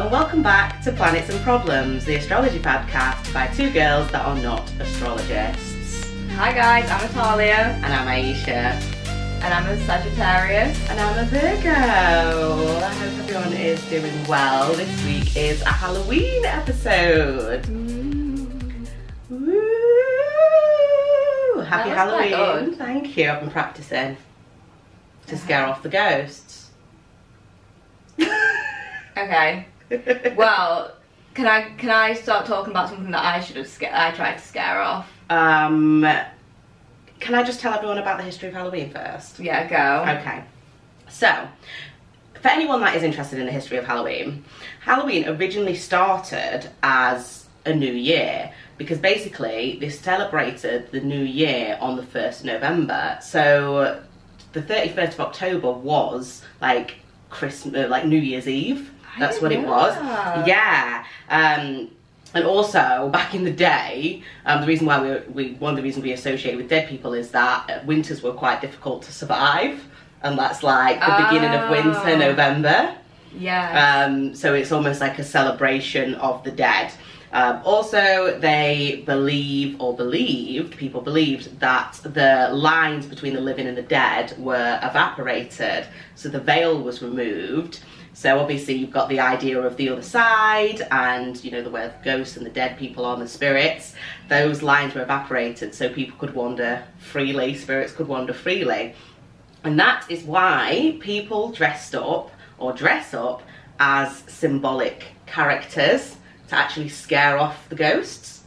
and welcome back to Planets and Problems, the astrology podcast by two girls that are not astrologists. Hi guys, I'm Atalia. And I'm Ayesha. And I'm a Sagittarius. And I'm a Virgo. I hope everyone is doing well. This week is a Halloween episode. Mm. Woo! Happy That was quite Halloween. Thank you. I've been practicing to scare off the ghosts. Okay. Well, can I can I start talking about something that I should have scared? I tried to scare off. Um, can I just tell everyone about the history of Halloween first? Yeah, go. Okay. So, for anyone that is interested in the history of Halloween, Halloween originally started as a new year because basically they celebrated the new year on the 1st of November. So, the 31st of October was like Christmas, like New Year's Eve. That's what it was. Yeah. Um, and also, back in the day, um, the reason why we, we one of the reasons we associate with dead people is that uh, winters were quite difficult to survive, and that's like the beginning of winter, Oh. November. Yeah. Um, so it's almost like a celebration of the dead. Um, also, they believe or believed, people believed that the lines between the living and the dead were evaporated, so the veil was removed. So obviously you've got the idea of the other side, and you know the where the ghosts and the dead people are and the spirits. Those lines were evaporated, so people could wander freely. Spirits could wander freely. And that is why people dressed up or dress up as symbolic characters to actually scare off the ghosts.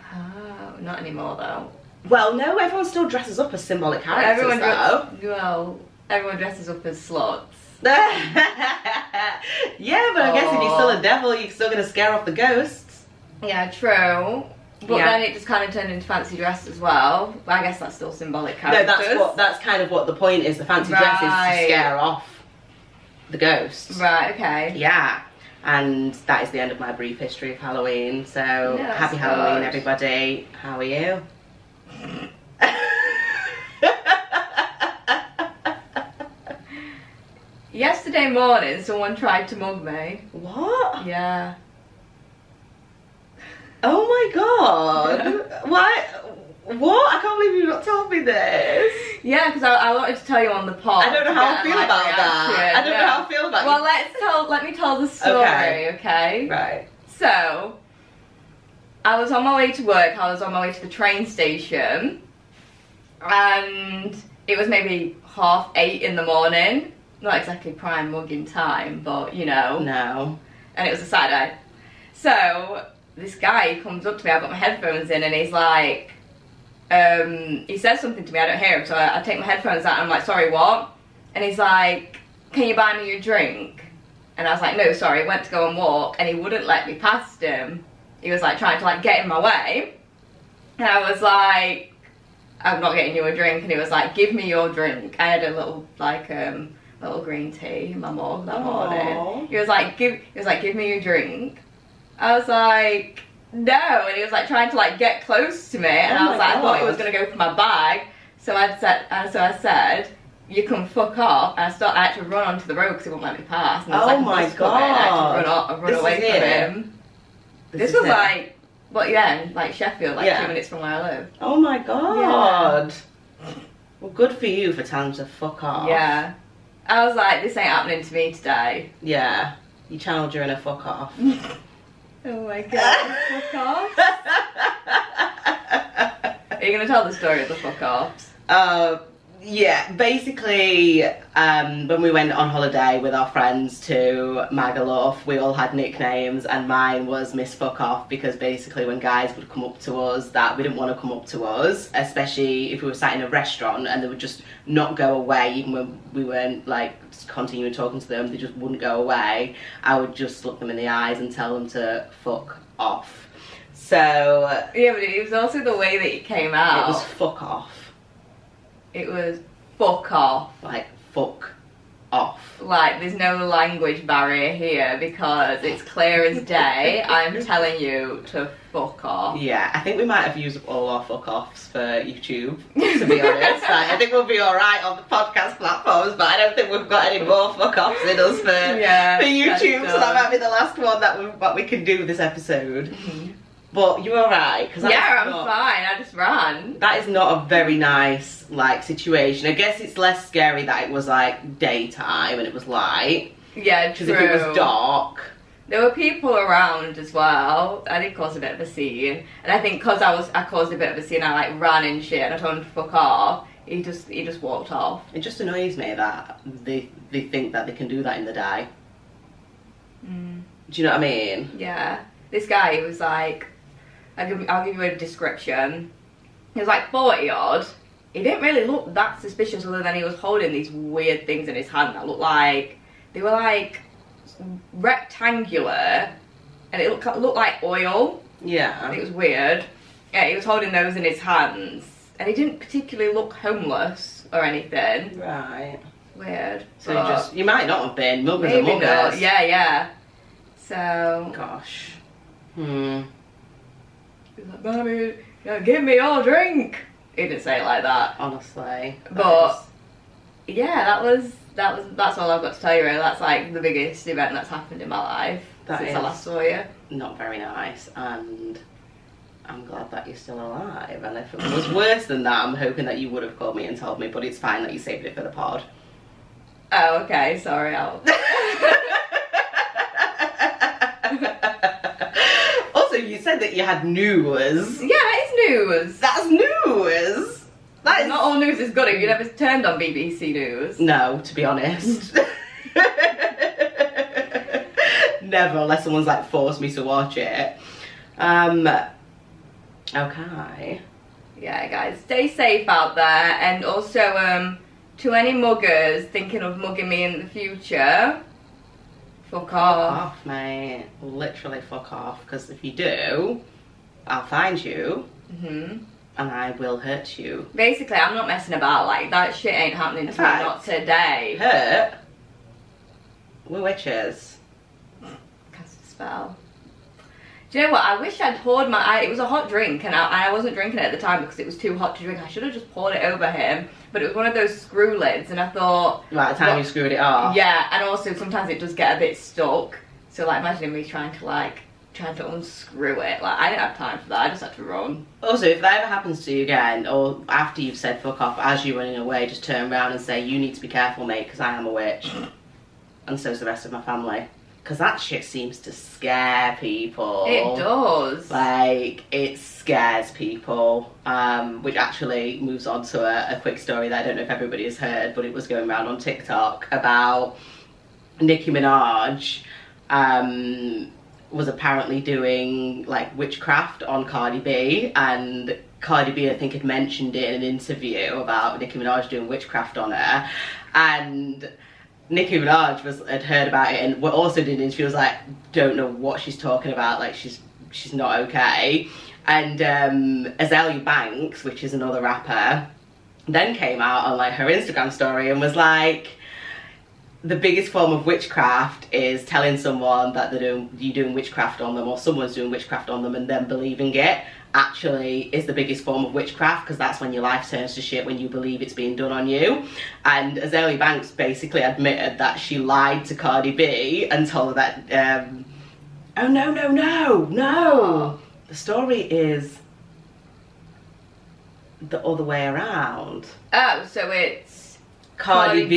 oh, not anymore though. Well, no, everyone still dresses up as symbolic characters everyone though. well, everyone dresses up as sluts. yeah, but I guess if you're still a devil, you're still gonna scare off the ghosts. Yeah, true. But Yeah. then it just kind of turned into fancy dress as well. I guess that's still symbolic characters. No, that's what that's kind of what the point is. The fancy dress is to scare off the ghosts. Right. Okay. Yeah. And that is the end of my brief history of Halloween. So happy Halloween, good. everybody. How are you? Yesterday morning, someone tried to mug me. what? Yeah. Oh my god. what? What? I can't believe you've not told me this. Yeah, because I, I wanted to tell you on the pod. I don't know how I feel live about that. I don't know how I feel about that. Well, let's tell. Let me tell the story, Okay. okay? Right. So, I was on my way to work. I was on my way to the train station, and it was maybe half eight in the morning. Not exactly prime mugging time, but you know. No. and it was a Saturday. So this guy comes up to me, I've got my headphones in, and he's like, um, he says something to me, I don't hear him, so I, I take my headphones out, and I'm like, sorry, what? And he's like, can you buy me a drink? And I was like, no, sorry, went to go and walk, and he wouldn't let me past him. He was like trying to like get in my way, and I was like, I'm not getting you a drink, and he was like, give me your drink. I had a little like um little green tea my mom that Aw. morning. He was like, give he was like, give me your drink. I was like, no, and he was like trying to like get close to me, and Oh I was like, I thought he was gonna go for my bag. So I said, uh, so I said, you can fuck off. And I start, I had to run onto the road because he wouldn't let me pass. And there was, Oh like, my and I had to run, God. run away from it. him. This, is was it. like, what? Yeah, like Sheffield, like Yeah. two minutes from where I live. Oh my god. Well, good for you for telling him to fuck off. Yeah. I was like, this ain't happening to me today. Yeah. You channeled your inner fuck off. Oh my god, fuck off. Are you gonna tell the story of the fuck offs? Uh, yeah, basically, um, when we went on holiday with our friends to Magaluf, we all had nicknames, and mine was Miss Fuck Off because basically, when guys would come up to us that we didn't want to come up to us, especially if we were sat in a restaurant and they would just not go away, even when we weren't like continuing talking to them, they just wouldn't go away. I would just look them in the eyes and tell them to fuck off. So Yeah, but it was also the way that it came out. it was fuck off, It was fuck off. like fuck off. Like, there's no language barrier here because it's clear as day. I'm telling you to fuck off. Yeah, I think we might have used up all our fuck offs for YouTube, to be honest. Like, I think we'll be alright on the podcast platforms, but I don't think we've got any more fuck offs in us for, Yeah, for YouTube, so that might be the last one that we, what we can do this episode. Mm-hmm. But you're alright, because Yeah, I'm fine. I just ran. That is not a very nice like situation. I guess it's less scary that it was like daytime and it was light. Yeah, Because if it was dark, There were people around as well. I did cause a bit of a scene, and I think because I was, I caused a bit of a scene. I like ran and shit, and I told him to fuck off. He just, he just walked off. it just annoys me that they they think that they can do that in the day. Mm. Do you know what I mean? Yeah, this guy he was like, I'll give, I'll give you a description. He was like forty odd. He didn't really look that suspicious, other than he was holding these weird things in his hand that looked like they were like rectangular, and it looked looked like oil. Yeah. It was weird. Yeah, he was holding those in his hands, and he didn't particularly look homeless or anything. Right. Weird. So you just you might not have been muggers maybe not. muggers. Yeah, yeah. So Gosh. Hmm. He's like, "Mommy, yeah, give me your drink." He didn't say it like that. Honestly. But- is- Yeah, that was that was that's all I've got to tell you. Really, that's like the biggest event that's happened in my life That since I last saw you. not very nice and I'm glad that you're still alive and if it was worse than that I'm hoping that you would have called me and told me but it's fine that you saved it for the pod. Oh, okay. Sorry, I'll. also you said that you had news. yeah, it's news. That's news! That is Not all news is good. Have you never turned on BBC News? No, to be honest. Never, unless someone's like forced me to watch it. Um. Okay. Yeah, guys, stay safe out there, and also um, to any muggers thinking of mugging me in the future, fuck Fuck off. off, mate. Literally fuck off. Because if you do, I'll find you hmm and I will hurt you. Basically, I'm not messing about. Like that shit ain't happening to me. Not today. Hurt? We're witches. Cast a spell. Do you know what? I wish I'd poured my. I, it was a hot drink, and I, I wasn't drinking it at the time because it was too hot to drink. I should have just poured it over him, but it was one of those screw lids, and I thought, By the time What? you screwed it off. yeah. And also sometimes it does get a bit stuck. So like, imagine me trying to like trying to unscrew it. Like I didn't have time for that. I just had to run. Also, if that ever happens to you again, or after you've said fuck off, as you're running away, just turn around and say, you need to be careful, mate, because I am a witch. and so's the rest of my family. Because that shit seems to scare people. It does. Like, it scares people. Um, which actually moves on to a, a quick story that I don't know if everybody has heard, but it was going around on TikTok about Nicki Minaj. Um, was apparently doing like witchcraft on Cardi B, and Cardi B, I think, had mentioned it in an interview about Nicki Minaj doing witchcraft on her, and Nicki Minaj was had heard about it and what also did an she was like, don't know what she's talking about, like she's she's not okay, and um, Azealia Banks, which is another rapper, then came out on like her Instagram story and was like the biggest form of witchcraft is telling someone that they're doing you doing witchcraft on them or someone's doing witchcraft on them and then believing it actually is the biggest form of witchcraft because that's when your life turns to shit when you believe it's being done on you. And Azealia Banks basically admitted that she lied to Cardi B and told her that um oh no no no no. The story is the other way around. Oh, so it's Cardi, Cardi B,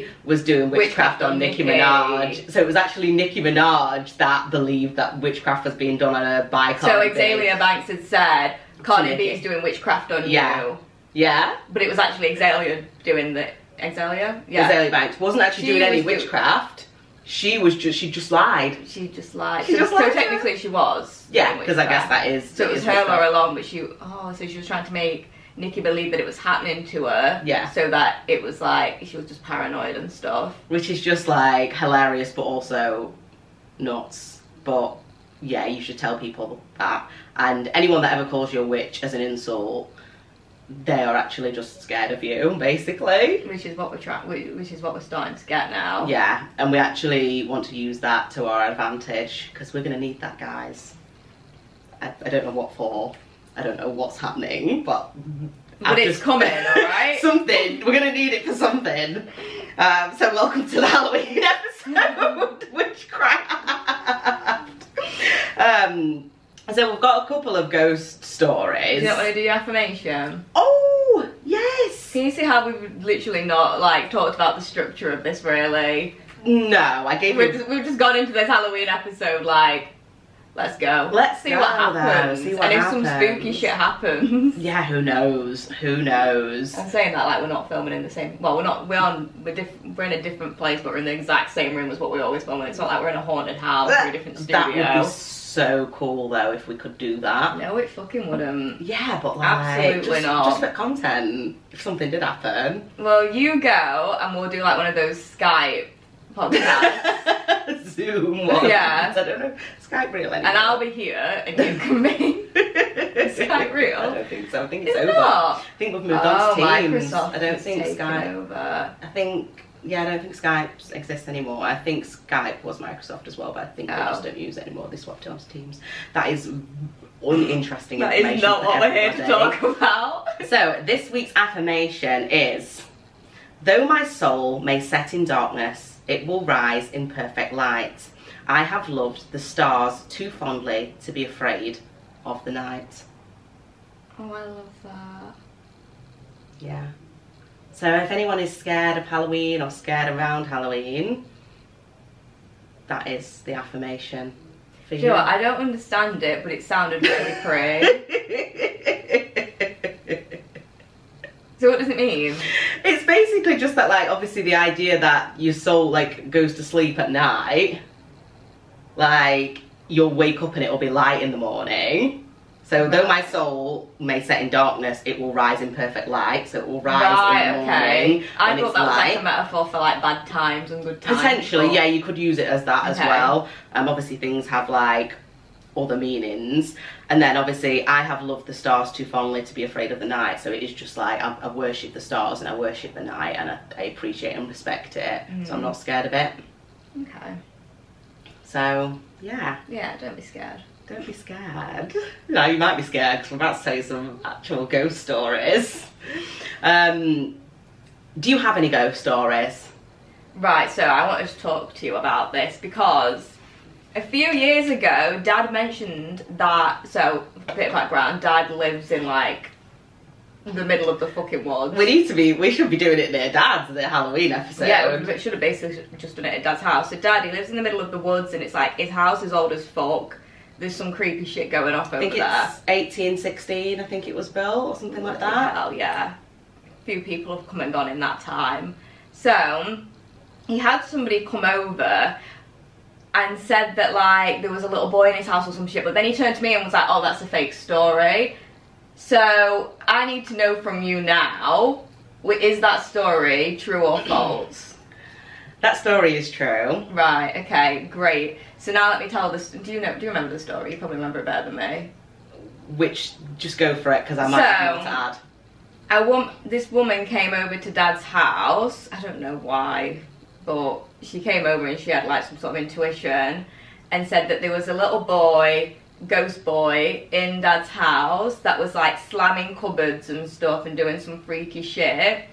B was doing witchcraft, witchcraft on Nicki. Minaj. So it was actually Nicki Minaj that believed that witchcraft was being done on her by so Cardi B. Azealia Banks had said Cardi B is doing witchcraft on Yeah. you, Yeah? but it was actually Azealia doing the Azealia. Yeah, Azealia Banks wasn't actually She doing any witchcraft. She was just, she just lied. she just lied. She so, just so lied. technically she was. Yeah, because I guess that is. So it was her all along, but she oh, so she was trying to make Nicki believed that it was happening to her. Yeah. So that it was like she was just paranoid and stuff. Which is just like hilarious but also nuts. But yeah, you should tell people that. And anyone that ever calls you a witch as an insult, they are actually just scared of you, basically. Which is what we're trying. Which is what we're starting to get now. Yeah, and we actually want to use that to our advantage because we're going to need that, guys. I, I don't know what for. I don't know what's happening, but But it's just- coming, alright? something. We're gonna need it for something. Um, so welcome to the Halloween episode, witchcraft. Um, so we've got a couple of ghost stories. You don't want to do your affirmation? Oh yes. Can you see how we've literally not like talked about the structure of this really? No, I gave We've you. just, we've just gone into this Halloween episode like, let's go. Let's see go, what happens. see what and if some spooky shit happens. Yeah, who knows? Who knows? I'm saying that like we're not filming in the same. Well, we're not. We're on. We're diff- We're in a different place, but we're in the exact same room as what we always film. It's not like we're in a haunted house or a different studio. That would be so cool though if we could do that. No, it fucking wouldn't. Yeah, but like Absolutely just, not. just for content. If something did happen. Well, you go and we'll do like one of those Skype podcasts, Zoom ones. Yeah. I don't know. Skype real anymore. and I'll be here and you can be. Skype real? I don't think so. I think it's It's over. not. I think we've moved Oh, on to oh, Teams. Microsoft I don't think Skype. over. I think yeah, I don't think Skype exists anymore. I think Skype was Microsoft as well, but I think they Oh. just don't use it anymore. They swapped it onto Teams. That is uninteresting That information. is not what we're here to talk about. So, this week's affirmation is Though my soul may set in darkness, it will rise in perfect light. I have loved the stars too fondly to be afraid of the night. Oh, I love that. Yeah. So, if anyone is scared of Halloween or scared around Halloween, that is the affirmation for you. what? I don't understand it, but it sounded really pretty. So what does it mean? It's basically just that, like, obviously the idea that your soul, like, goes to sleep at night, like, you'll wake up and it'll be light in the morning. So, though my soul may set in darkness, it will rise in perfect light. So, it will rise right, in the okay. morning I thought that was light. like a metaphor for like bad times and good times. Potentially, yeah, you could use it as that as well. Um, obviously, things have like other meanings, and then obviously, I have loved the stars too fondly to be afraid of the night. So it is just like I, I worship the stars and I worship the night, and I, I appreciate and respect it. So I'm Mhm. not scared of it. Okay. So yeah, Yeah, don't be scared. don't be scared. No, you might be scared because we're about to tell you some actual ghost stories. Um, do you have any ghost stories? Right, so I wanted to talk to you about this because a few years ago, Dad mentioned that. So, a bit of background: Dad lives in like the middle of the fucking woods. We need to be. We should be doing it near Dad's the Halloween episode. Yeah, we should have basically just done it at Dad's house. So Dad, he lives in the middle of the woods, and it's like his house is old as fuck. There's some creepy shit going off over there. I think there. it's 1816, I think it was built, or something like that. Hell yeah. A few people have come and gone in that time. So he had somebody come over and said that like there was a little boy in his house or some shit, but then he turned to me and was like, Oh, that's a fake story. So I need to know from you now, is that story true or false? That story is true. right, okay, great. So now let me tell this do you know do you remember the story? You probably remember it better than me. Which, just go for it, because I might have So- more to add. a wom- this woman came over to dad's house. I don't know why, but she came over and she had like some sort of intuition and said that there was a little boy, ghost boy, in dad's house that was like slamming cupboards and stuff and doing some freaky shit.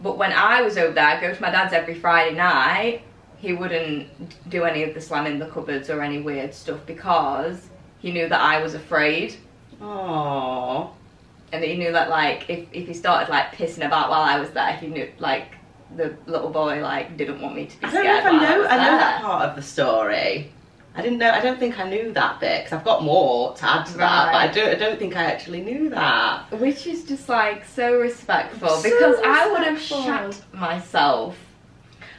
But when I was over there, I go to my dad's every Friday night. He wouldn't do any of the slamming the cupboards or any weird stuff because he knew that I was afraid Aww. and he knew that like if, if he started like pissing about while I was there, he knew like the little boy like didn't want me to be I don't know if I know. was I know that part of the story. I didn't know. I don't think I knew that bit because I've got more to add to that, but I don't. I don't think I actually knew that. Which is just like so respectful So because I would have respectful. shat myself.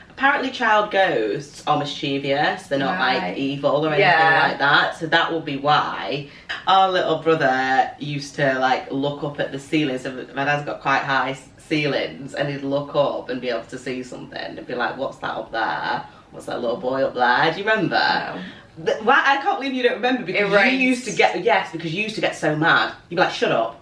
Apparently, child ghosts are mischievous. They're not Right. like evil or anything Yeah. like that. So that will be why. Our little brother used to like look up at the ceilings. So my dad's got quite high ceilings, and he'd look up and be able to see something and be like, "What's that up there? What's that little boy up there?" Do you remember? No. Th- Why, I can't believe you don't remember because Erased. you used to get yes because you used to get so mad. You'd be like, "Shut up,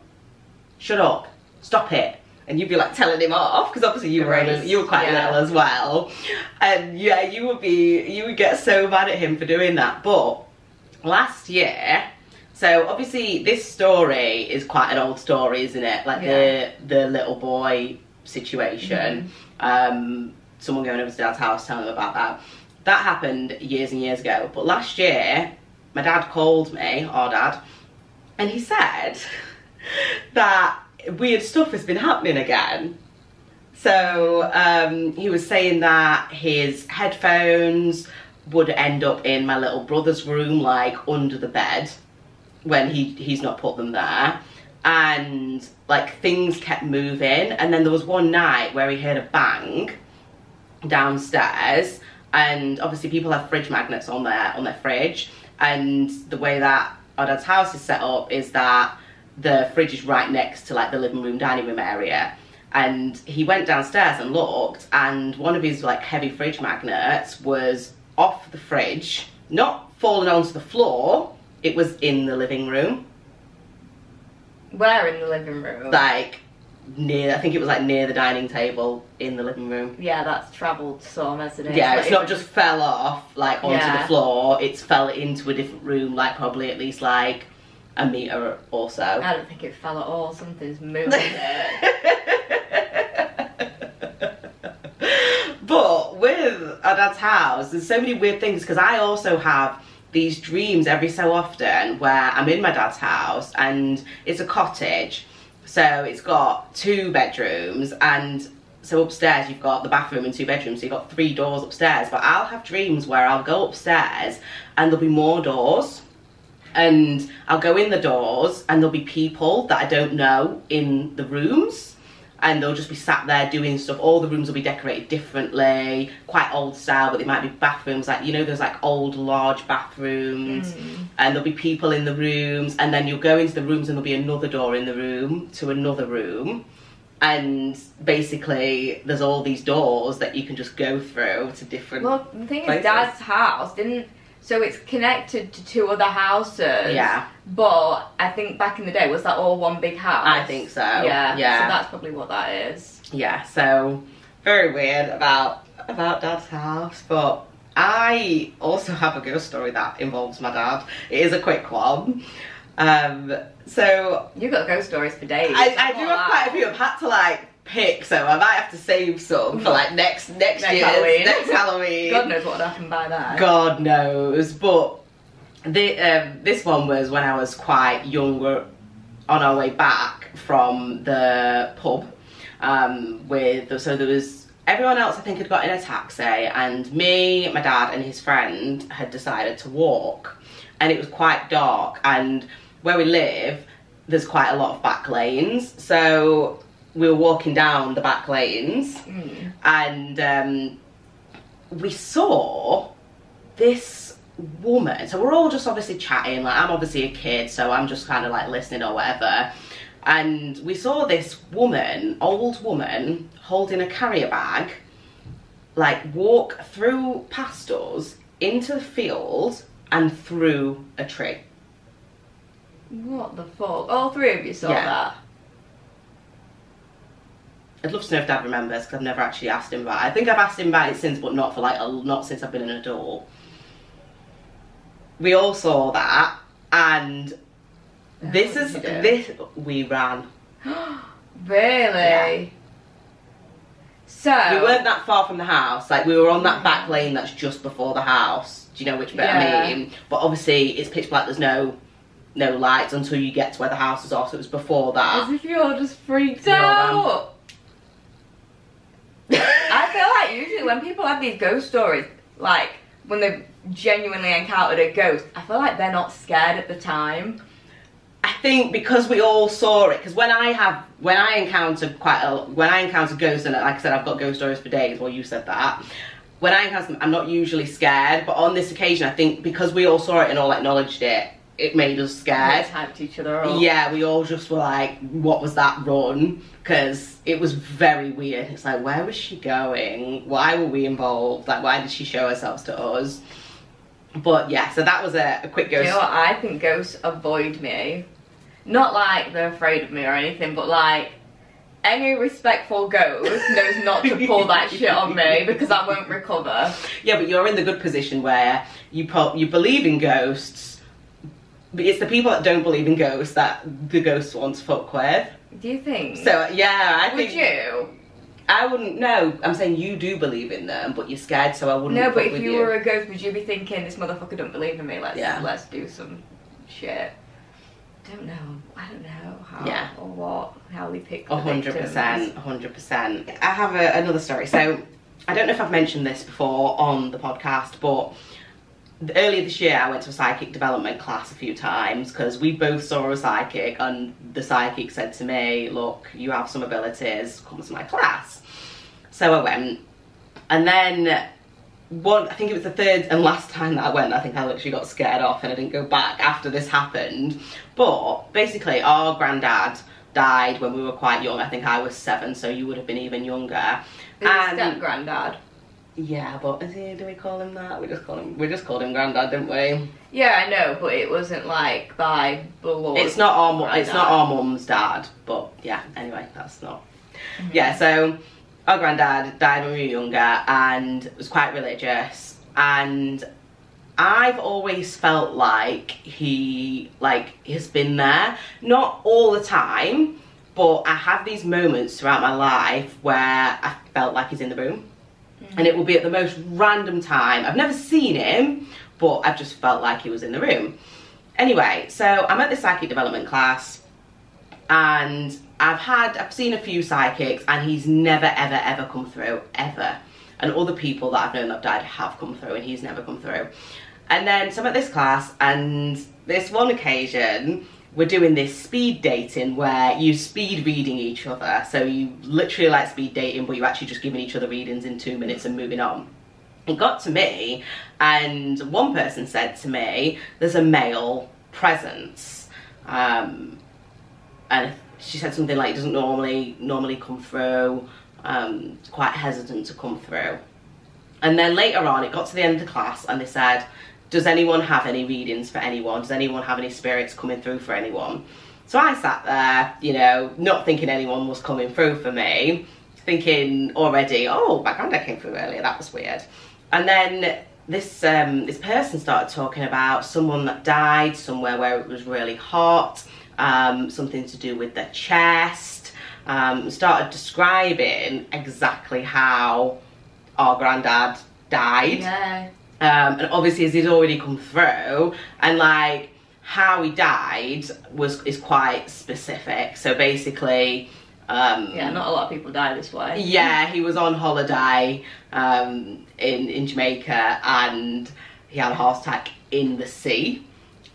shut up." stop it. And you'd be like telling him off because obviously you were you were quite yeah. little as well, and yeah, you would be you would get so mad at him for doing that. But last year, so obviously this story is quite an old story, isn't it? Like Yeah. the the little boy situation, um, someone going over to dad's house telling him about that. That happened years and years ago. But last year, my dad called me, our dad, and he said that weird stuff has been happening again. So um, he was saying that his headphones would end up in my little brother's room, like under the bed, when he he's not put them there, and like things kept moving. And then there was one night where he heard a bang downstairs, and obviously people have fridge magnets on their on their fridge, and the way that our dad's house is set up is that the fridge is right next to like the living room dining room area. And he went downstairs and looked and one of his like heavy fridge magnets was off the fridge not falling onto the floor it was in the living room Where in the living room? like near i think it was like near the dining table in the living room yeah, that's travelled some, hasn't it? yeah it's not just fell off like onto Yeah. the floor it's fell into a different room like probably at least like a meter or so I don't think it fell at all. Something's moved it. but with our dad's house, there's so many weird things because I also have these dreams every so often where I'm in my dad's house and it's a cottage. So it's got two bedrooms and so upstairs you've got the bathroom and two bedrooms, so you've got three doors upstairs. But I'll have dreams where I'll go upstairs and there'll be more doors and I'll go in the doors and there'll be people that I don't know in the rooms and they'll just be sat there doing stuff. All the rooms will be decorated differently, quite old style, but they might be bathrooms like you know those like old large bathrooms mm. and there'll be people in the rooms and then you'll go into the rooms and there'll be another door in the room to another room and basically there's all these doors that you can just go through to different Well, the thing Places. is, Dad's house didn't. So it's connected to two other houses. Yeah. But I think back in the day, was that all one big house? I think so. Yeah. Yeah. So that's probably what that is. yeah so very weird about about dad's house but i also have a ghost story that involves my dad it is a quick one um so You've got ghost stories for days. I, I do have quite a few i've had to like pick so i might have to save some for like next next, Next year's Halloween. next halloween God knows what would happen by that. God knows. But the, um, this one was when I was quite younger, on our way back from the pub. Um, with so there was everyone else. I think had got in a taxi, and me, my dad, and his friend had decided to walk. And it was quite dark, and where we live, there's quite a lot of back lanes. So we were walking down the back lanes Mm. and um, we saw this woman. So we're all just obviously chatting. Like I'm obviously a kid, so I'm just kind of like listening or whatever. And we saw this woman, old woman, holding a carrier bag, like walk through past us into the field and through a tree. What the fuck? All three of you saw Yeah. that. I'd love to know if Dad remembers because I've never actually asked him about it. I think I've asked him about it since, but not for like a, not since I've been an adult. We all saw that, and oh, this What is you this we ran. Really? Yeah. So We weren't that far from the house. Like we were on that back lane that's just before the house. Do you know which bit Yeah. I mean? But obviously it's pitch black. There's no no lights until you get to where the house is. off. So it was before that. as if you're just freaked out. I feel like usually when people have these ghost stories, like when they've genuinely encountered a ghost, I feel like they're not scared at the time. I think because we all saw it, because when I have, when I encounter quite a, when I encounter ghosts, and like I said, I've got ghost stories for days. Well, you said that. When I encounter them, I'm not usually scared, but on this occasion, I think because we all saw it and all acknowledged it, it made us scared. They hyped each other up. Yeah, we all just were like, "What was that run?" Because it was very weird. It's like, where was she going? Why were we involved? Like, why did she show herself to us? But yeah, so that was a, a quick Do you ghost. know what? I think ghosts avoid me. Not like they're afraid of me or anything, but like any respectful ghost knows not to pull that shit on me because I won't recover. Yeah, but you're in the good position where you you believe in ghosts, it's the people that don't believe in ghosts that the ghosts want to fuck with. Do you think? So yeah, I think would think you? I wouldn't. No, I'm saying you do believe in them, but you're scared, so I wouldn't. No, but if with you, were a ghost, would you be thinking this motherfucker don't believe in me? Let's Yeah. let's do some shit. Don't know. I don't know how Yeah. or what how we pick. A hundred percent. a hundred percent. I have a, another story. So I don't know if I've mentioned this before on the podcast, but earlier this year I went to a psychic development class a few times because we both saw a psychic, and the psychic said to me, "Look, you have some abilities. Come to my class." So I went, and then one I think it was the third and last time that I went, I think I literally got scared off and I didn't go back after this happened. But basically our granddad died when we were quite young. I think I was seven, so you would have been even younger. And- step granddad? Yeah, but is he, do we call him that? We just call him we just called him granddad, didn't we? Yeah, I know, but it wasn't like by blood. It's not our mu- it's not our mum's dad, but yeah, anyway, that's not mm-hmm. Yeah, so our granddad died when we were younger and was quite religious and I've always felt like he like has been there. Not all the time, but I have these moments throughout my life where I felt like he's in the room. And it will be at the most random time. I've never seen him, but I've just felt like he was in the room. Anyway, so I'm at the psychic development class and I've had I've seen a few psychics and he's never ever ever come through ever and other people that I've known that died have come through and he's never come through and then so I'm at this class and this one occasion we're doing this speed dating where you speed reading each other. So you literally like speed dating but you're actually just giving each other readings in two minutes and moving on. It got to me and one person said to me there's a male presence. Um, and she said something like it doesn't normally normally come through um, quite hesitant to come through. And then later on it got to the end of the class and they said does anyone have any readings for anyone? Does anyone have any spirits coming through for anyone? So i sat there you know not thinking anyone was coming through for me thinking already oh my granddad came through earlier that was weird. And then this um, this person started talking about someone that died somewhere where it was really hot um, something to do with their chest um, started describing exactly how our granddad died. Yeah. Um, and obviously as he's already come through and like how he died was is quite specific. So basically um Yeah, not a lot of people die this way. yeah he was on holiday um in in jamaica and he had a heart attack in the sea.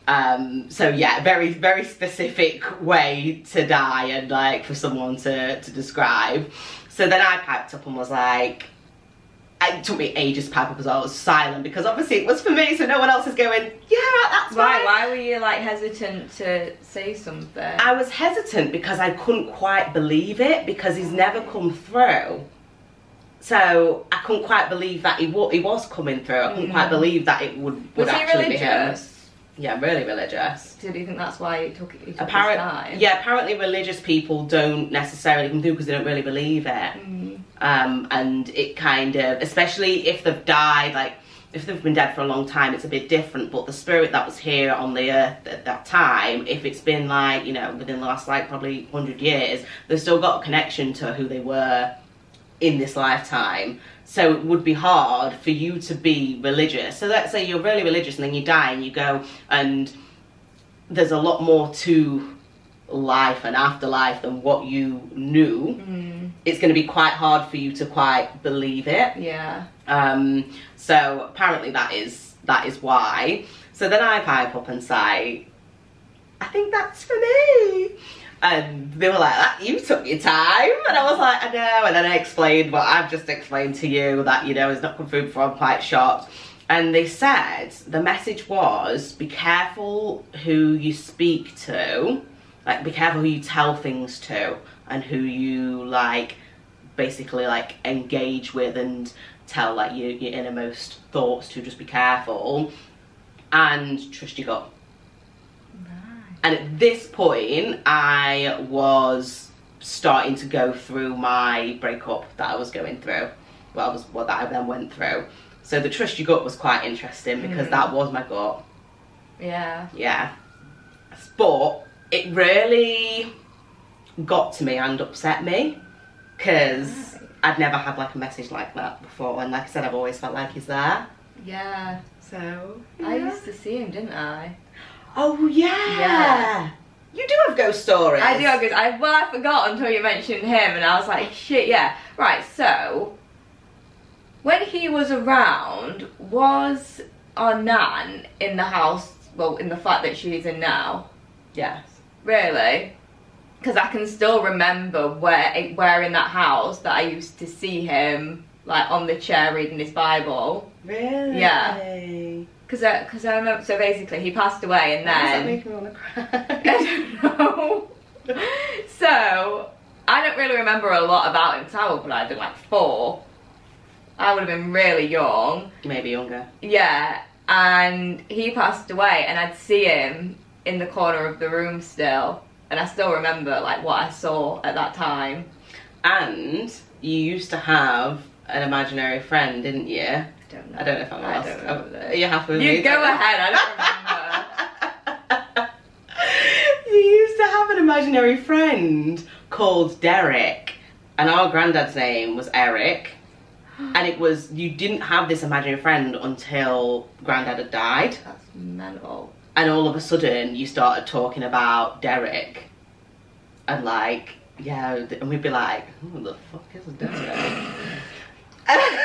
Um so yeah very very specific way to die and like for someone to to describe. So then i piped up and was like it took me ages to pipe up well. I was silent because obviously it was for me, so no one else is going, yeah, that's Why? right. Why were you like hesitant to say something? I was hesitant because I couldn't quite believe it because he's never come through. So I couldn't quite believe that he, wa- he was coming through. I couldn't quite mm. believe that it would, would was he actually be him. Yeah, I'm really religious. So do you think that's why he took it? He took Apparent, time? yeah, apparently religious people don't necessarily come through because they don't really believe it. Mm. um, and it kind of, especially if they've died, like if they've been dead for a long time, it's a bit different. But the spirit that was here on the earth at that time, if it's been like you know within the last like probably hundred years, they've still got a connection to who they were in this lifetime. So it would be hard for you to be religious. So let's say you're really religious and then you die and you go and there's a lot more to life and afterlife than what you knew Mm. it's going to be quite hard for you to quite believe it. Yeah. Um, so apparently that is that is why. So then I pipe up and say, I think that's for me. And they were like, that you took your time. And I was like, I know. And then I explained what I've just explained to you that, you know, it's not come through before I'm quite shocked. And they said the message was be careful who you speak to, like be careful who you tell things to and who you like basically like engage with and tell like your, your innermost thoughts to just be careful and trust your gut. And at this point, I was starting to go through my breakup that I was going through. Well, I was what that I then went through. So the trust you gut was quite interesting because Mm. that was my gut. Yeah. Yeah. But it really got to me and upset me because Right. I'd never had like a message like that before. And like I said, I've always felt like he's there. Yeah. So I used to see him, didn't I? Oh yeah. Yeah. You do have ghost stories. I do because I well I forgot until you mentioned him and I was like shit yeah right so when he was around was our nan in the house well in the flat that she's in now Yes. really because I can still remember where where in that house that I used to see him like on the chair reading his Bible Really? Yeah. Because I, uh, cause I remember so basically he passed away and Why does that then make me want to cry? I don't know. so, I don't really remember a lot about him because I would have been like four. I would have been really young. Maybe younger. Yeah, and he passed away, and I'd see him in the corner of the room still. And I still remember like what I saw at that time. And you used to have an imaginary friend, didn't you? I don't know. I don't know if I'm I asked. don't remember Are you happy with You me? go ahead. I don't remember. you used to have an imaginary friend called Derek, and our granddad's name was Eric. And it was you didn't have this imaginary friend until granddad had died, That's mental. and all of a sudden you started talking about Derek, and like yeah, and we'd be like, who the fuck is Derek?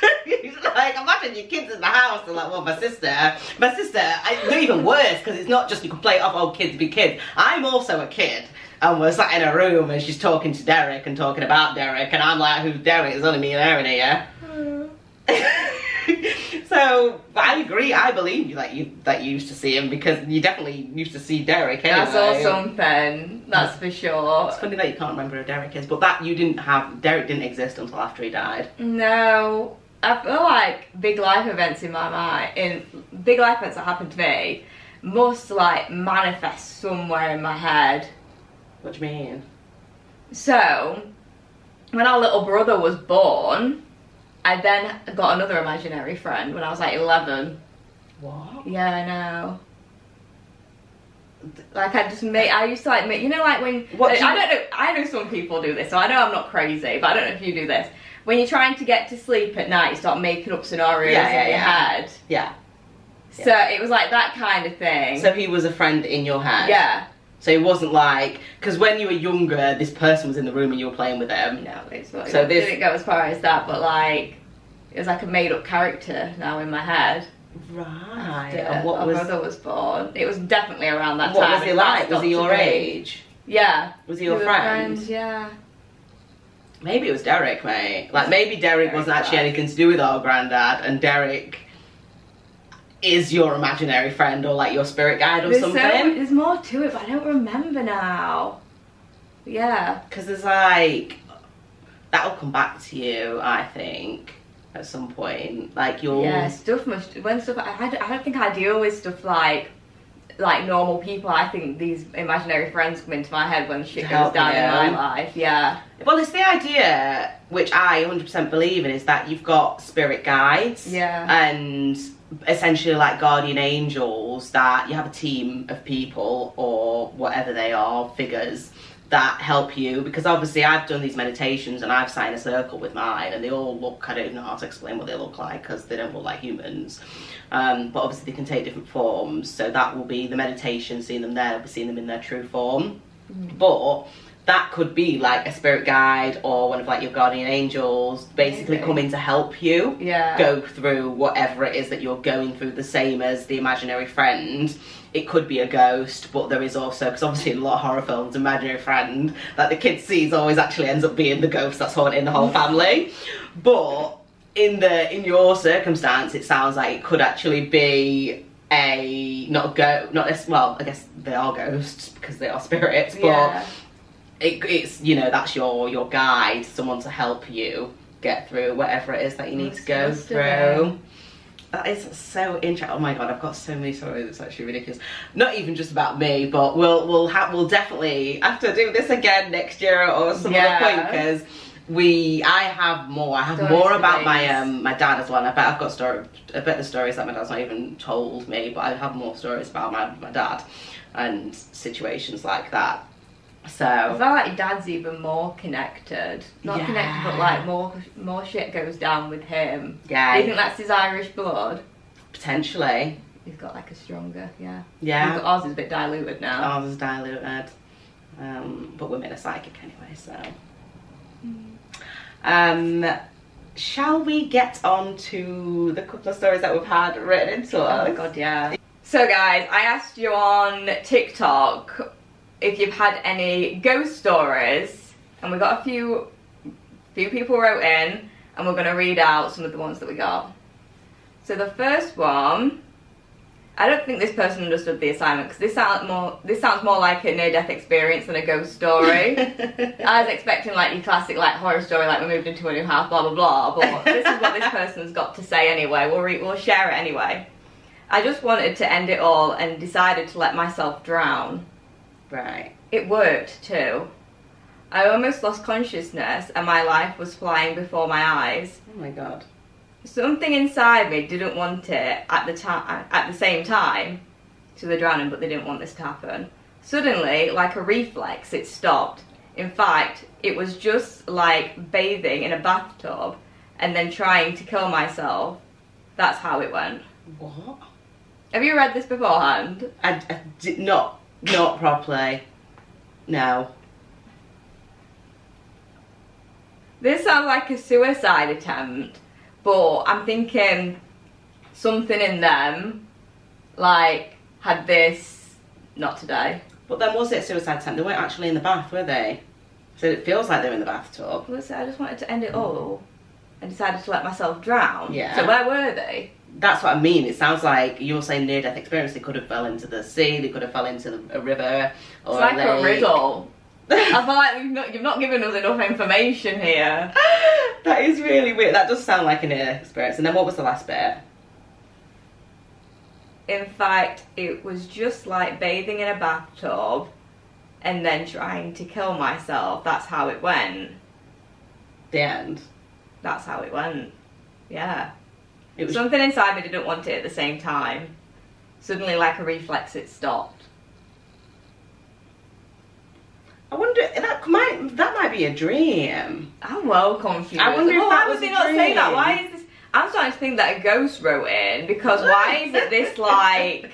He's like, imagine your kids in the house and like, well, my sister, my sister, I, they're even worse because it's not just you can play it off, oh, kids be kids. I'm also a kid. And we're sat in a room and she's talking to Derek and talking about Derek, and I'm like, who's Derek? There's only me and her in here. so, I agree. I believe you that you that you used to see him because you definitely used to see Derek. Anyway. That's all something. That's for sure. It's funny that you can't remember who Derek is, but that you didn't have. Derek didn't exist until after he died. No, I feel like big life events in my mind, in big life events that happen to me, must like manifest somewhere in my head. What do you mean? So, when our little brother was born, I then got another imaginary friend when I was like 11. What? Yeah, I know. Like I just made, I used to like make, you know, like when What I, do I don't know, I know some people do this, so I know I'm not crazy, but I don't know if you do this. When you're trying to get to sleep at night, you start making up scenarios Yeah, yeah, in your yeah. head. Yeah. So it was like that kind of thing. So he was a friend in your head. yeah, So it wasn't like because when you were younger, this person was in the room and you were playing with them. no, it's not. So it this- didn't go as far as that, but like it was like a made up character now in my head. Right. And what was brother was born. It was definitely around that what time. was he like? Was he your age? Yeah. Was he your friend? friends, Yeah. Maybe it was Derek, mate. Like maybe Derek Derek wasn't actually anything to do with our granddad, and Derek is your imaginary friend or like your spirit guide or There's, so, something. there's more to it, but I don't remember now. Yeah. Because there's like that'll come back to you, I think, at some point. Like you'll Yeah, stuff must. When stuff. I, I I don't think I deal with stuff like. Like normal people, I think these imaginary friends come into my head when shit goes down in my life. Yeah, Well, it's the idea, which I 100% believe in, is that you've got spirit guides. Yeah. And essentially, like guardian angels, that you have a team of people or whatever they are, figures, that help you. Because obviously, I've done these meditations and I've sat in a circle with mine, and they all look, I don't even know how to explain what they look like because they don't look like humans. Um, but obviously, they can take different forms. So that will be the meditation, seeing them there, seeing them in their true form. But that could be like a spirit guide or one of like your guardian angels basically coming to help you yeah. go through whatever it is that you're going through the same as the imaginary friend it could be a ghost but there is also because obviously in a lot of horror films imaginary friend that the kid sees always actually ends up being the ghost that's haunting the whole family. But in the in your circumstance it sounds like it could actually be a not a go not as well i guess they are ghosts because they are spirits but Yeah. it, it's you know that's your your guide someone to help you get through whatever it is that you need That's to go through that is so interesting. Oh my god, I've got so many stories. It's actually ridiculous. Not even just about me, but we'll we'll have we'll definitely have to do this again next year or some Yeah. other point because we I have more. I have Stories more about my um my dad as well. And I bet I've got story. I bet the stories that my dad's not even told me, but I have more stories about my my dad and situations like that. I So feel like dad's even more connected. Not Yeah. connected, but like more more shit goes down with him. yeah, Do you think that's his Irish blood? potentially, He's got like a stronger, yeah. yeah. Got- Ours is a bit diluted now. Ours is diluted. Um, but women are psychic anyway, so. Um, shall we get on to the couple of stories that we've had written into Oh my god, yeah. So guys, I asked you on TikTok if you've had any ghost stories, and we got a few few people wrote in, and we're gonna read out some of the ones that we got. So the first one, I don't think this person understood the assignment because this sounds more this sounds more like a near death experience than a ghost story. I was expecting like your classic like horror story, like we moved into a new house, blah blah blah. But this is what this person's got to say anyway. We'll re- we'll share it anyway. I just wanted to end it all and decided to let myself drown. Right. It worked too. I almost lost consciousness and my life was flying before my eyes. Oh my god. Something inside me didn't want it at the time at the same time to the drowning, but they didn't want this to happen. Suddenly, like a reflex, it stopped. In fact, it was just like bathing in a bathtub and then trying to kill myself. That's how it went. What? Have you read this beforehand? I, I did not, not properly. No. This sounds like a suicide attempt, but I'm thinking something in them, like, had this, not today. But then was it a suicide attempt? They weren't actually in the bath, were they? So it feels like they're in the bathtub. Listen, I just wanted to end it all and decided to let myself drown. Yeah. So where were they? That's what I mean. It sounds like you're saying near death experience. They could have fell into the sea. They could have fell into a river. Or It's like a lake. riddle. I feel like you've not, you've not given us enough information here. that is really weird. That does sound like a near death experience. And then what was the last bit? In fact, it was just like bathing in a bathtub and then trying to kill myself. That's how it went. The end. That's how it went. Yeah. It was. Something inside me didn't want it at the same time. Suddenly, like a reflex, it stopped. I wonder that might that might be a dream. I'm well confused. I wonder if Well, that why was would they not say that? Why is this? I'm starting to think that a ghost wrote in because why is it this like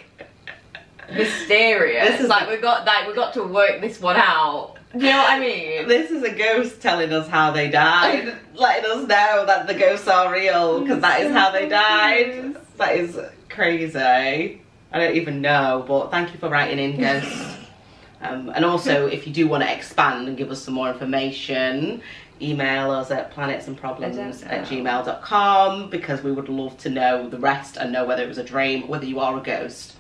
mysterious? This is like we got like we got to work this one out. You know what I mean? This is a ghost telling us how they died, letting us know that the ghosts are real because that is how they died. That is crazy. I don't even know, but thank you for writing in, ghosts. Um, and also, if you do want to expand and give us some more information, email us at planetsandproblems at gmail.com because we would love to know the rest and know whether it was a dream, whether you are a ghost.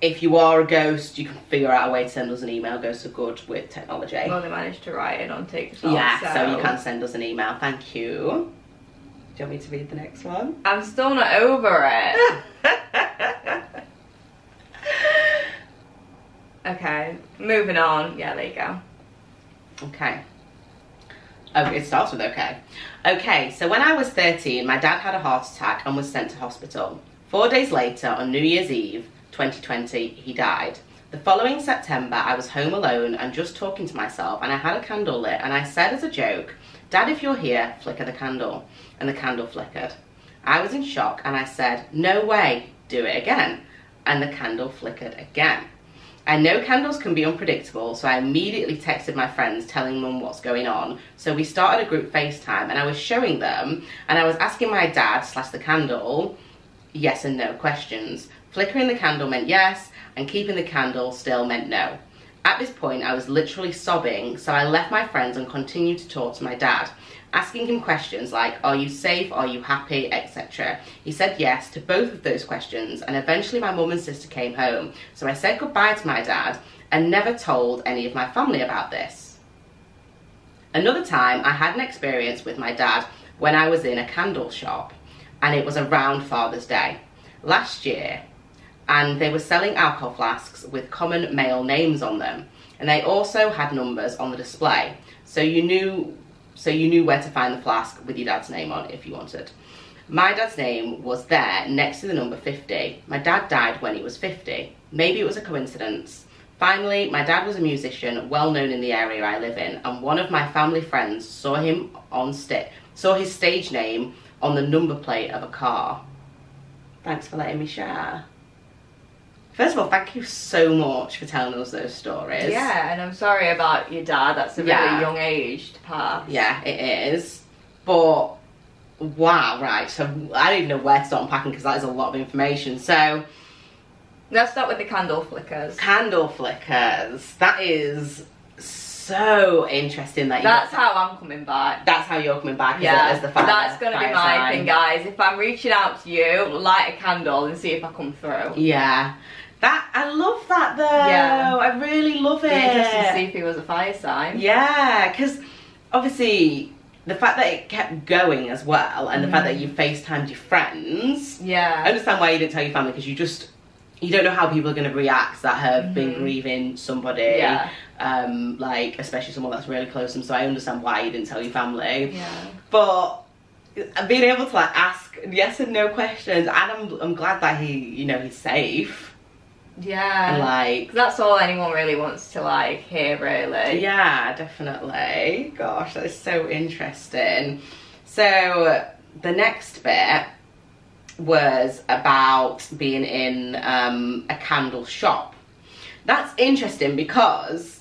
If you are a ghost, you can figure out a way to send us an email. Ghosts are good with technology. Well, they managed to write it on TikTok. yeah, so. you can send us an email. Thank you. Do you want me to read the next one? I'm still not over it. okay, moving on. Yeah, there you go. Okay. Oh, it starts with okay. Okay, so when I was 13, my dad had a heart attack and was sent to hospital. Four days later, on New Year's Eve 2020, he died. The following September, I was home alone and just talking to myself, and I had a candle lit, and I said as a joke, Dad, if you're here, flicker the candle. And the candle flickered. I was in shock, and I said, No way, do it again. And the candle flickered again. I know candles can be unpredictable, so I immediately texted my friends telling them what's going on. So we started a group FaceTime and I was showing them and I was asking my dad slash the candle yes and no questions. Flickering the candle meant yes, and keeping the candle still meant no. At this point, I was literally sobbing, so I left my friends and continued to talk to my dad, asking him questions like, Are you safe? Are you happy? etc. He said yes to both of those questions, and eventually my mum and sister came home, so I said goodbye to my dad and never told any of my family about this. Another time, I had an experience with my dad when I was in a candle shop. and it was around Father's Day last year, and they were selling alcohol flasks with common male names on them, and they also had numbers on the display, so you knew so you knew where to find the flask with your dad's name on if you wanted. My dad's name was there next to the number 50. My dad died when he was 50. Maybe it was a coincidence. Finally, my dad was a musician well known in the area I live in, and one of my family friends saw him on sta- saw his stage name on the number plate of a car. Thanks for letting me share. First of all, thank you so much for telling us those stories. Yeah, and I'm sorry about your dad. That's a really Yeah. young age to pass. Yeah, it is. But wow, right. So I don't even know where to start unpacking because that is a lot of information. So Let's start with the candle flickers. candle flickers. That is so interesting. That you That's how I'm coming back. that's how you're coming back. Yeah, as the fire, that's gonna be my sign. thing, guys. If I'm reaching out to you, light a candle and see if I come through. Yeah, that I love that though. Yeah. I really love it. Be interested to see if he was a fire sign. Yeah, because obviously the fact that it kept going as well, and the fact that you FaceTimed your friends. Yeah. I understand why you didn't tell your family because you just you don't know how people are going to react that have been Mhm. grieving somebody. Yeah. Um, like especially someone that's really close to them. So I understand why you didn't tell your family. Yeah. But being able to like ask yes and no questions, and I'm I'm glad that he you know he's safe Yeah. Like that's all anyone really wants to like hear, really. Yeah, definitely. Gosh, that is so interesting. So the next bit was about being in um, a candle shop. That's interesting because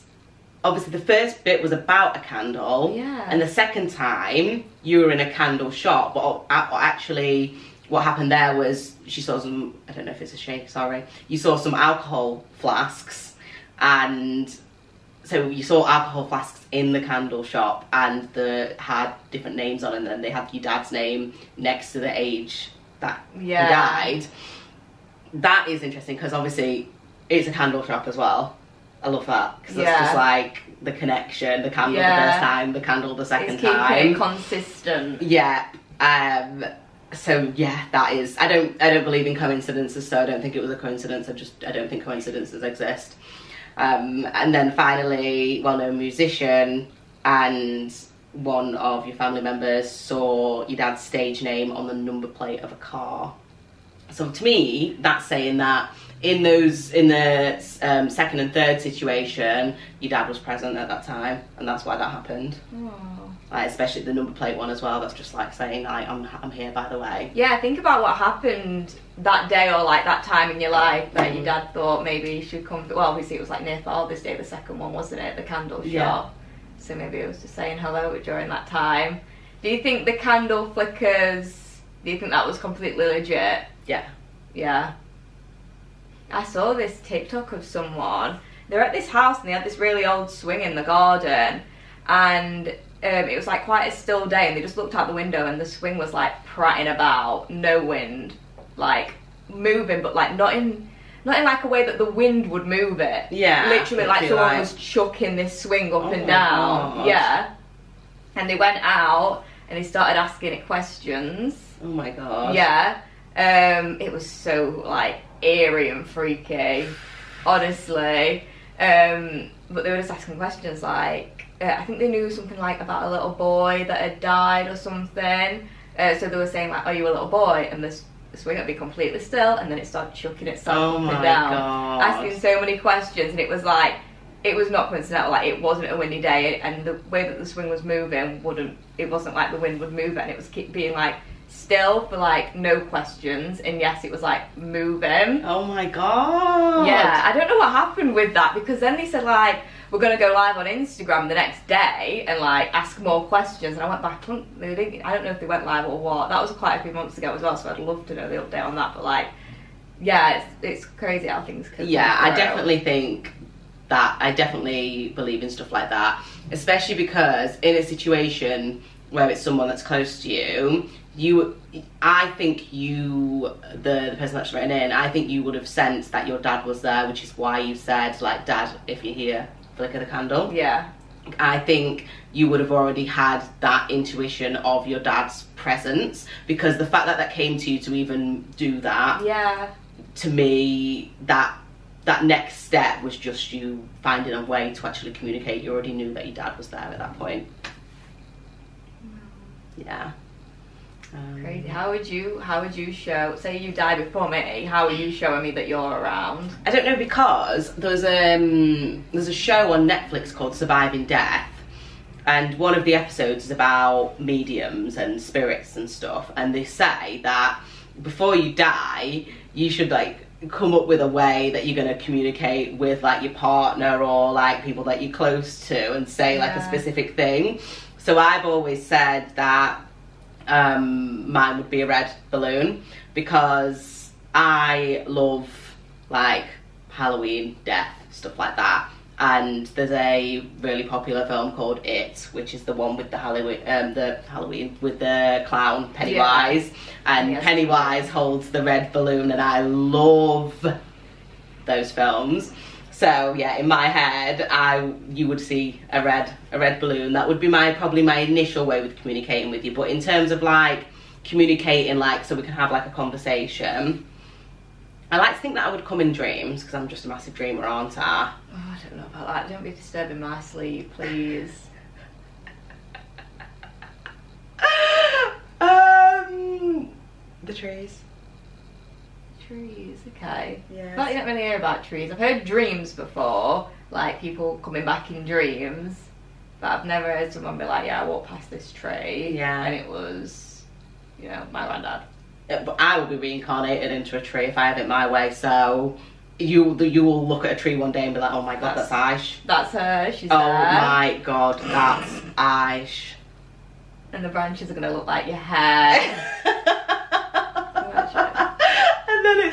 obviously the first bit was about a candle, Yeah. and the second time you were in a candle shop. But actually, what happened there was she saw some. I don't know if it's a shake. Sorry, you saw some alcohol flasks, and so you saw alcohol flasks in the candle shop, and the had different names on, and then they had your dad's name next to the age that Yeah. he died. That is interesting because obviously it's a candle shop as well. I love that because Yeah. it's just like the connection, the candle the first time, the candle the second It's keeping time. it consistent. Yeah. Um so yeah, that is I don't I don't believe in coincidences, so I don't think it was a coincidence. I just I don't think coincidences exist. Um and then finally, well known musician and one of your family members saw your dad's stage name on the number plate of a car. So to me, that's saying that in those in the um, second and third situation, your dad was present at that time, and that's why that happened. Oh. Like, especially the number plate one as well. That's just like saying, like, I'm I'm here by the way. Yeah, think about what happened that day or like that time in your life that your Mhm. dad thought maybe you should come. Well, obviously it was like near Father's Day, the second one, wasn't it? The candle shop. Yeah. So maybe it was just saying hello during that time. Do you think the candle flickers? Do you think that was completely legit? Yeah. Yeah. I saw this TikTok of someone. They're at this house and they had this really old swing in the garden, and um, it was like quite a still day. And they just looked out the window and the swing was like prattling about, no wind, like moving, but like not in. Not in like a way that the wind would move it. Yeah, Literally, like someone like- was chucking this swing up Oh and down. God. Yeah. And they went out and they started asking it questions. Oh my god. Yeah. Um, it was so like eerie and freaky, honestly. Um, but they were just asking questions like, uh, I think they knew something like about a little boy that had died or something. Uh, so they were saying like, "Are you a little boy?" And this swing would be completely still, and then it started chucking itself Oh up and down, God. asking so many questions, and it was like. It was not coincidental. Like it wasn't a windy day, and the way that the swing was moving wouldn't. It wasn't like the wind would move it, and it was keep being like still for like no questions. And yes, it was like moving. Oh my god. Yeah, I don't know what happened with that because then they said like we're gonna go live on Instagram the next day and like ask more questions. And I went back. I don't, they didn't, I don't know if they went live or what. That was quite a few months ago as well. So I'd love to know the update on that. But like, yeah, it's it's crazy how things can. Yeah, I definitely think that I definitely believe in stuff like that, especially because in a situation where it's someone that's close to you, you, I think you, the, the person that's written in, I think you would have sensed that your dad was there, which is why you said like, Dad, if you're here, flicker the candle. Yeah, I think you would have already had that intuition of your dad's presence because the fact that that came to you to even do that Yeah. to me that that next step was just you finding a way to actually communicate. You already knew that your dad was there at that point. Yeah um, Crazy. How would you how would you show say you die before me, how are you showing me that you're around? I don't know because there's um there's a show on Netflix called Surviving Death, and one of the episodes is about mediums and spirits and stuff, and they say that before you die, you should like come up with a way that you're going to communicate with like your partner or like people that you're close to and say like a specific thing. So I've always said that um, mine would be a red balloon because I love like Halloween, death, stuff like that. And there's a really popular film called It, which is the one with the Halloween, um, the Halloween with the clown Pennywise, and Yes. Pennywise holds the red balloon, and I love those films. So yeah, in my head, I you would see a red a red balloon. That would be my probably my initial way with communicating with you. But in terms of like communicating, like so we can have like a conversation. I like to think that I would come in dreams because I'm just a massive dreamer, aren't I? Oh, I don't know about that. Don't be disturbing my sleep, please. um, the trees. Trees, okay. Yeah. Not yet really hear about trees. I've heard dreams before, like people coming back in dreams, but I've never heard someone be like, "Yeah, I walked past this tree, Yeah. and it was, you know, my granddad." Uh, But I would be reincarnated into a tree if I have it my way. So you you will look at a tree one day and be like, oh my god, That's- that's Aish. That's her. She's Oh there, my god, that's Aish. and the branches are gonna look like your hair.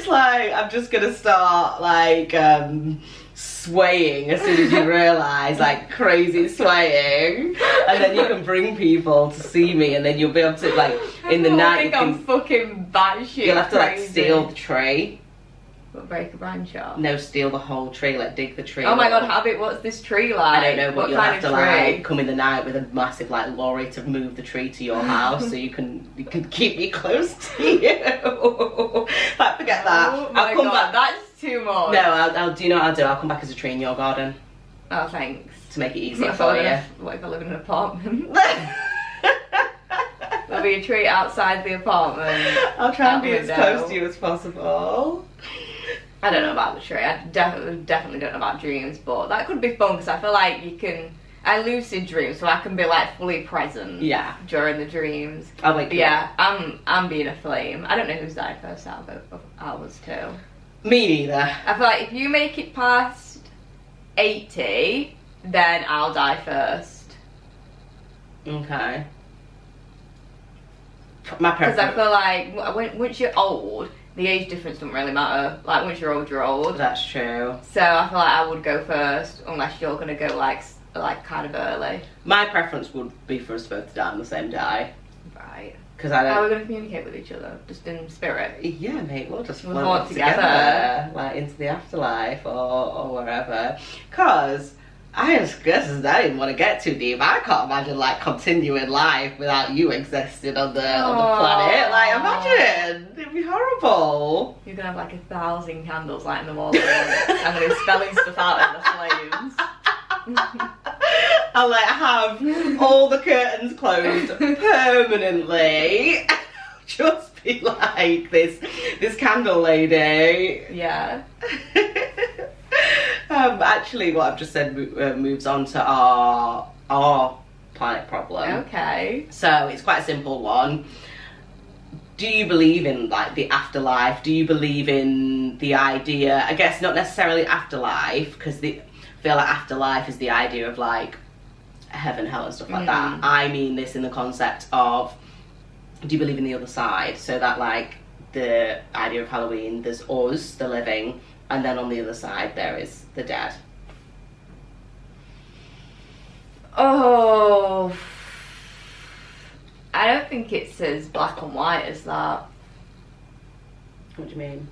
like I'm just gonna start like um swaying as soon as you realise like crazy swaying and then you can bring people to see me and then you'll be able to like in the I night you think I'm can, fucking batshit. you'll have to like crazy. steal the tree But break a branch off. no steal the whole tree like dig the tree Oh my god, big? What's this tree like? I don't know, but what you'll kind have to of tree? like come in the night with a massive like lorry to move the tree to your house so you can you can keep me close to you. like forget that. Oh I'll come god, back. that's too much. No, I'll, I'll do you know what I'll do? I'll come back as a tree in your garden Oh, thanks. to make it easier for you. what if I live in an apartment? There'll be a tree outside the apartment. I'll try and be as close to you as possible. I don't know about the tree. I definitely definitely don't know about dreams, but that could be fun because I feel like you can. I lucid dream, so I can be like fully present Yeah, during the dreams. But up. yeah, I'm I'm being a flame. I don't know who's died first out of, of ours too. Me neither. I feel like if you make it past eighty, then I'll die first. Okay. My parents. Because I feel like when, once you're old, the age difference doesn't really matter. Like once you're old, you're old. That's true. So I feel like I would go first, unless you're gonna go like like kind of early. My preference would be for us both to die on the same day. Right. Because I How are don't. we gonna communicate with each other? Just in spirit. Yeah, mate, we'll just We'll float together, together. like into the afterlife or, or wherever. Because I just guess I didn't want to get too deep. I can't imagine like continuing life without you existing on the on the planet. Like, imagine it'd be horrible. You're gonna have like a thousand candles lighting them all up. I'm gonna be spelling stuff out in the flames. I'll like have all the curtains closed permanently. Just be like this this candle lady. yeah. um, actually, what I've just said uh, moves on to our our planet problem. Okay. So it's quite a simple one. Do you believe in like the afterlife? Do you believe in the idea? I guess not necessarily afterlife because the I feel like afterlife is the idea of like heaven, hell, and stuff like that. Mm. I mean this in the concept of do you believe in the other side? So that like the idea of Halloween, there's us, the living, and then on the other side there is the dead. Oh. I don't think it's as black and white as that. What do you mean?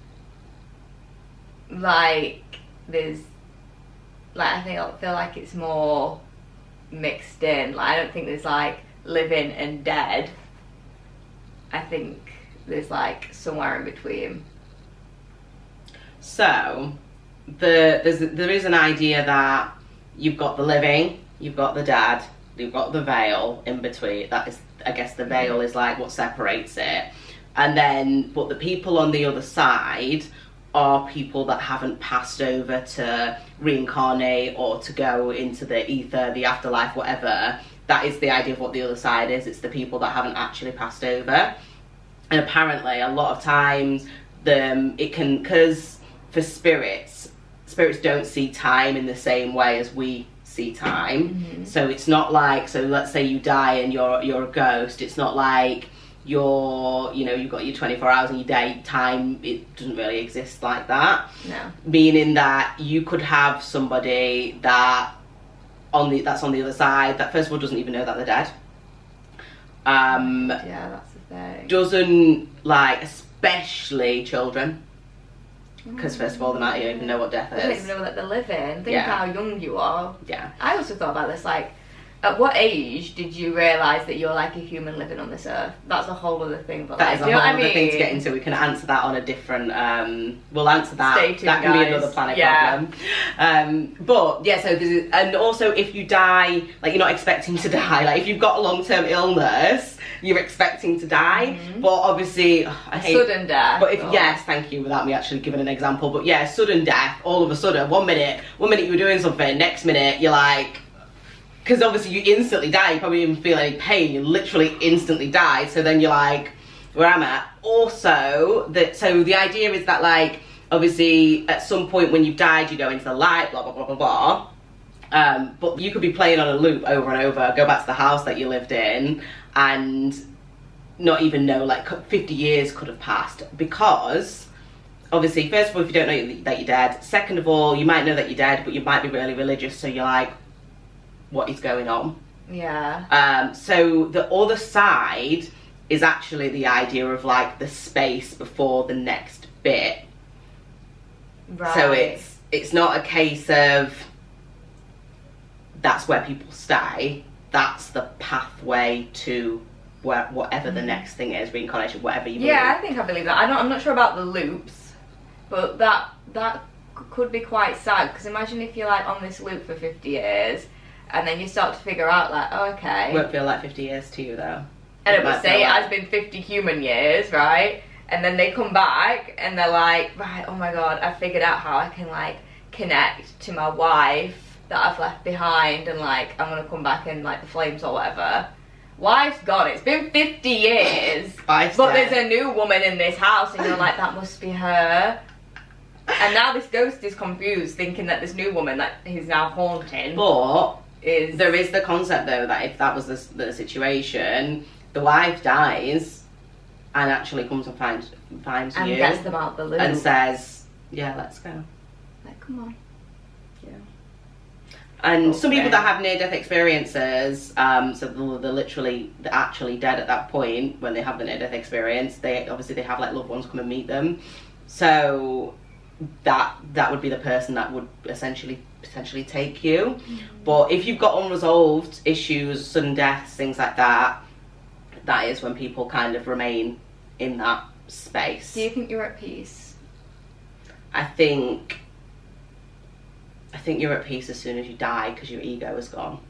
Like, there's. Like, I think I feel like it's more mixed in. Like, I don't think there's like living and dead. I think there's like somewhere in between. So, the there's there is an idea that you've got the living, you've got the dad, you've got the veil in between. That is, I guess, the veil is like what separates it, and then but the people on the other side are people that haven't passed over to reincarnate or to go into the ether, the afterlife, whatever. That is the idea of what the other side is. It's the people that haven't actually passed over, and apparently, a lot of times, the it can because for spirits, spirits don't see time in the same way as we see time. So it's not like so. Let's say you die and you're you're a ghost. It's not like you're you know you've got your 24 hours and your day time. It doesn't really exist like that No. meaning that you could have somebody that on the that's on the other side that first of all doesn't even know that they're dead um Yeah, that's the thing. doesn't like especially children because first of all they might even know what death is. They don't even know that they're living. Think Yeah. how young you are. yeah I also thought about this, like, at what age did you realise that you're like a human living on this earth? That's a whole other thing, but that like, is a do you know whole what I other thing to mean? get into we can answer that on a different um we'll answer that Stay tuned, that can be another planet Yeah. problem um but yeah so and also if you die like you're not expecting to die like if you've got a long-term illness you're expecting to die Mhm. but obviously I hate Sudden death. but if or- yes, thank you, without me actually giving an example. But yeah, sudden death, all of a sudden, one minute, one minute you were doing something, next minute you're like, because obviously you instantly die, you probably even feel any pain, you literally instantly died. So then you're like, where am I? Also, that so the idea is that like obviously at some point when you've died, you go into the light, blah blah blah blah blah. Um, but you could be playing on a loop over and over, go back to the house that you lived in, and not even know like 50 years could have passed because obviously first of all if you don't know that you're dead second of all you might know that you're dead but you might be really religious so you're like what is going on Yeah. um, so the other side is actually the idea of like the space before the next bit Right. so it's it's not a case of that's where people stay. That's the pathway to where whatever the mm. next thing is, reincarnation, whatever you want. Yeah, I think I believe that. I don't, I'm not sure about the loops, but that that could be quite sad. Because imagine if you're like on this loop for 50 years, and then you start to figure out like, oh, okay, It won't feel like 50 years to you though. and it would say it like- has been 50 human years, right? And then they come back and they're like, right, oh my god, I figured out how I can like connect to my wife that I've left behind, and like I'm gonna come back in like the flames or whatever. Wife's gone. It's been 50 years. But there's a new woman in this house, and you're like, that must be her. And now this ghost is confused, thinking that this new woman that he's now haunting But is. there is the concept though that if that was the, the situation, the wife dies and actually comes and finds finds and you gets them out the loop. and says, "Yeah, let's go." like, come on. And some people that have near death experiences, um, so they're, they're literally they're actually dead at that point when they have the near death experience. They obviously they have like loved ones come and meet them, so that that would be the person that would essentially potentially take you. But if you've got unresolved issues, sudden deaths, things like that, that is when people kind of remain in that space. Do you think you're at peace? I think I think you're at peace as soon as you die because your ego is gone.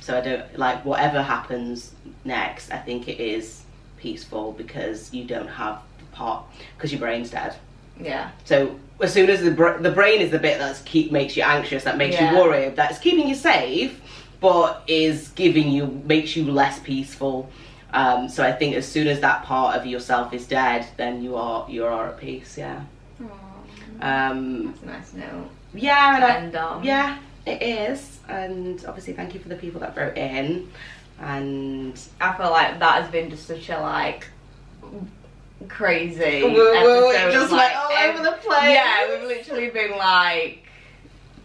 So I don't like whatever happens next. I think it is peaceful because you don't have the part because your brain's dead. Yeah. So as soon as the br- the brain is the bit that's keep makes you anxious, that makes Yeah. you worried, that's keeping you safe, but is giving you makes you less peaceful. Um, so I think as soon as that part of yourself is dead, then you are you are at peace. Yeah. Aw, Um, that's a nice note. Yeah, and I, um, yeah, it is. And obviously, thank you for the people that wrote in. And I feel like that has been just such a like crazy woo, episode. just of, like all over the place. Yeah, we've literally been like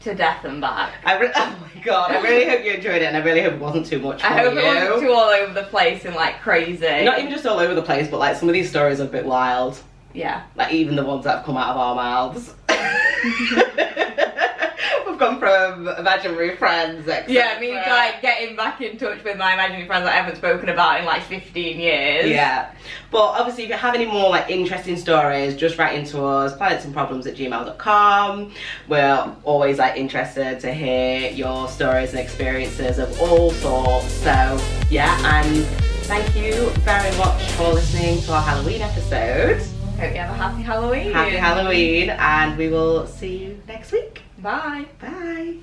to death and back. Oh my god, I really hope you enjoyed it, and I really hope it wasn't too much for I hope you. it wasn't too all over the place and like crazy. Not even just all over the place, but like some of these stories are a bit wild. Yeah. Like even the ones that have come out of our mouths. We've gone from imaginary friends. etc. Yeah, means like getting back in touch with my imaginary friends that I haven't spoken about in like 15 years. Yeah. But obviously, if you have any more like interesting stories, just write into us, planetsandproblems at gmail.com. We're always like interested to hear your stories and experiences of all sorts. So, yeah, and thank you very much for listening to our Halloween episode. Hope you have a happy Halloween. Happy Halloween, and we will see you next week. Bye. Bye.